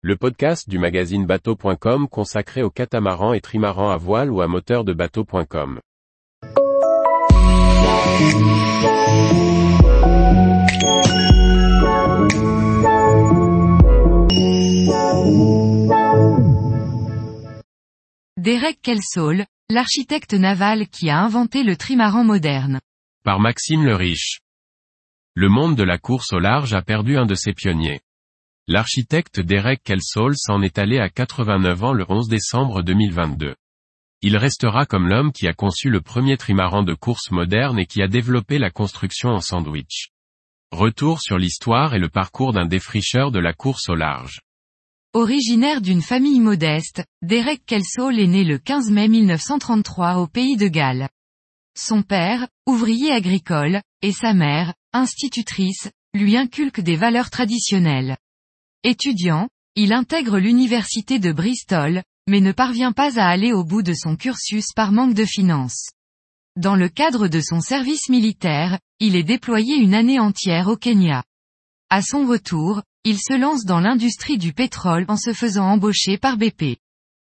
le podcast du magazine bateau.com consacré aux catamarans et trimarans à voile ou à moteur de bateau.com. Derek Kelsall, l'architecte naval qui a inventé le trimaran moderne. Par Maxime le Riche. Le monde de la course au large a perdu un de ses pionniers. L'architecte Derek Kelsall s'en est allé à 89 ans le 11 décembre 2022. Il restera comme l'homme qui a conçu le premier trimaran de course moderne et qui a développé la construction en sandwich. Retour sur l'histoire et le parcours d'un défricheur de la course au large. Originaire d'une famille modeste, Derek Kelsall est né le 15 mai 1933 au pays de Galles. Son père, ouvrier agricole, et sa mère, institutrice, lui inculquent des valeurs traditionnelles. Étudiant, il intègre l'université de Bristol, mais ne parvient pas à aller au bout de son cursus par manque de finances. Dans le cadre de son service militaire, il est déployé une année entière au Kenya. À son retour, il se lance dans l'industrie du pétrole en se faisant embaucher par BP.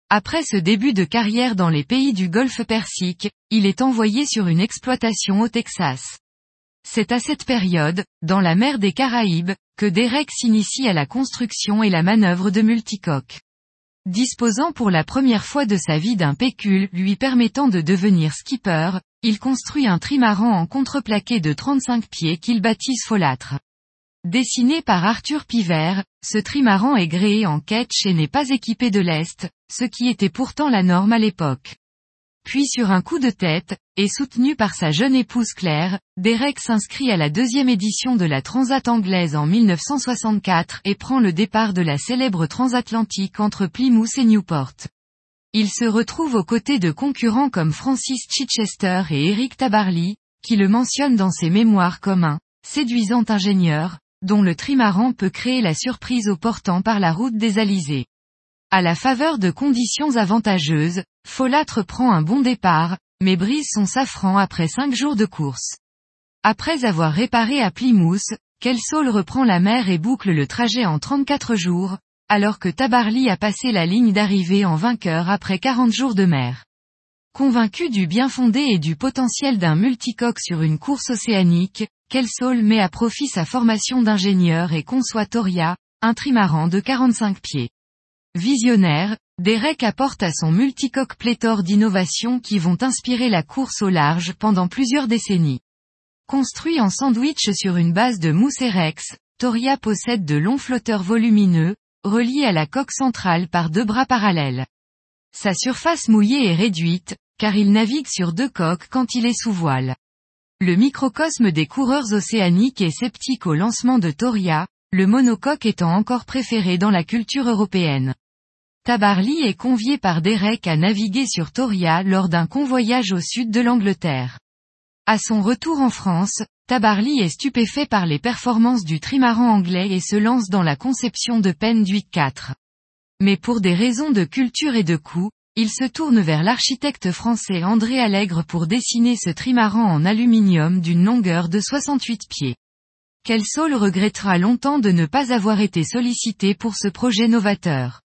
Après ce début de carrière dans les pays du Golfe Persique, il est envoyé sur une exploitation au Texas. C'est à cette période, dans la mer des Caraïbes, que Derek s'initie à la construction et la manœuvre de multicoques. Disposant pour la première fois de sa vie d'un pécule lui permettant de devenir skipper, il construit un trimaran en contreplaqué de 35 pieds qu'il baptise folâtre. Dessiné par Arthur Pivert, ce trimaran est gréé en ketch et n'est pas équipé de lest, ce qui était pourtant la norme à l'époque. Puis sur un coup de tête, et soutenu par sa jeune épouse Claire, Derek s'inscrit à la deuxième édition de la Transat anglaise en 1964 et prend le départ de la célèbre transatlantique entre Plymouth et Newport. Il se retrouve aux côtés de concurrents comme Francis Chichester et Eric Tabarly, qui le mentionnent dans ses mémoires comme un séduisant ingénieur, dont le trimaran peut créer la surprise au portant par la route des Alizés. À la faveur de conditions avantageuses, Folâtre prend un bon départ, mais brise son safran après cinq jours de course. Après avoir réparé à Plymouth, Kelsall reprend la mer et boucle le trajet en 34 jours, alors que Tabarly a passé la ligne d'arrivée en vainqueur après 40 jours de mer. Convaincu du bien fondé et du potentiel d'un multicoque sur une course océanique, Kelsall met à profit sa formation d'ingénieur et conçoit Toria, un trimaran de 45 pieds. Visionnaire, Derek apporte à son multicoque pléthore d'innovations qui vont inspirer la course au large pendant plusieurs décennies. Construit en sandwich sur une base de mousse Rex, Toria possède de longs flotteurs volumineux, reliés à la coque centrale par deux bras parallèles. Sa surface mouillée est réduite, car il navigue sur deux coques quand il est sous voile. Le microcosme des coureurs océaniques est sceptique au lancement de Toria, le monocoque étant encore préféré dans la culture européenne. Tabarly est convié par Derek à naviguer sur Toria lors d'un convoyage au sud de l'Angleterre. À son retour en France, Tabarly est stupéfait par les performances du trimaran anglais et se lance dans la conception de Penduic 4. Mais pour des raisons de culture et de coût, il se tourne vers l'architecte français André Allègre pour dessiner ce trimaran en aluminium d'une longueur de 68 pieds. Kelsall regrettera longtemps de ne pas avoir été sollicité pour ce projet novateur.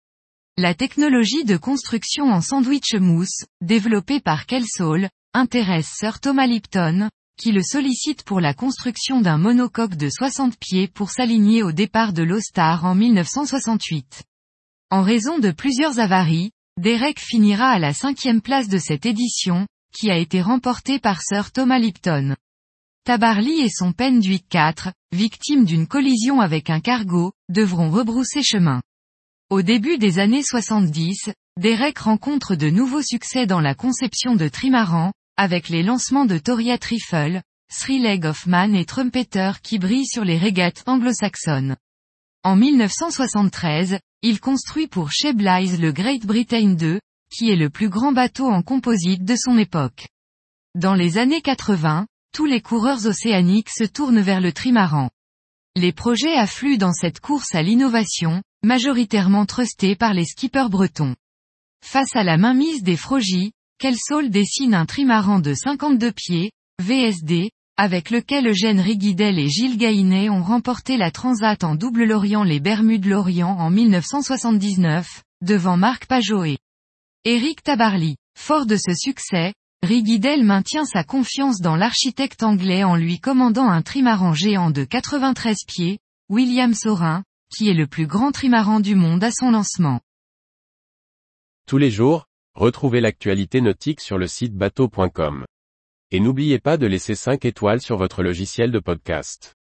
La technologie de construction en sandwich mousse, développée par Kelsall, intéresse Sir Thomas Lipton, qui le sollicite pour la construction d'un monocoque de 60 pieds pour s'aligner au départ de l'Ostar en 1968. En raison de plusieurs avaries, Derek finira à la cinquième place de cette édition, qui a été remportée par Sir Thomas Lipton. Tabarly et son Penduic 4, victimes d'une collision avec un cargo, devront rebrousser chemin. Au début des années 70, Derek rencontre de nouveaux succès dans la conception de trimaran, avec les lancements de Toria Trifle, Three Leg of Man et Trumpeter qui brillent sur les régates anglo-saxonnes. En 1973, il construit pour Sheblize le Great Britain 2, qui est le plus grand bateau en composite de son époque. Dans les années 80, tous les coureurs océaniques se tournent vers le trimaran. Les projets affluent dans cette course à l'innovation, majoritairement trusté par les skippers bretons. Face à la mainmise des Frogies, Kelsall dessine un trimaran de 52 pieds, VSD, avec lequel Eugène Riguidel et Gilles Gainet ont remporté la Transat en double Lorient les Bermudes-Lorient en 1979, devant Marc Pajot et Éric Tabarly. Fort de ce succès, Riguidel maintient sa confiance dans l'architecte anglais en lui commandant un trimaran géant de 93 pieds, William Sorin, qui est le plus grand trimaran du monde à son lancement. Tous les jours, retrouvez l'actualité nautique sur le site bateau.com. Et n'oubliez pas de laisser 5 étoiles sur votre logiciel de podcast.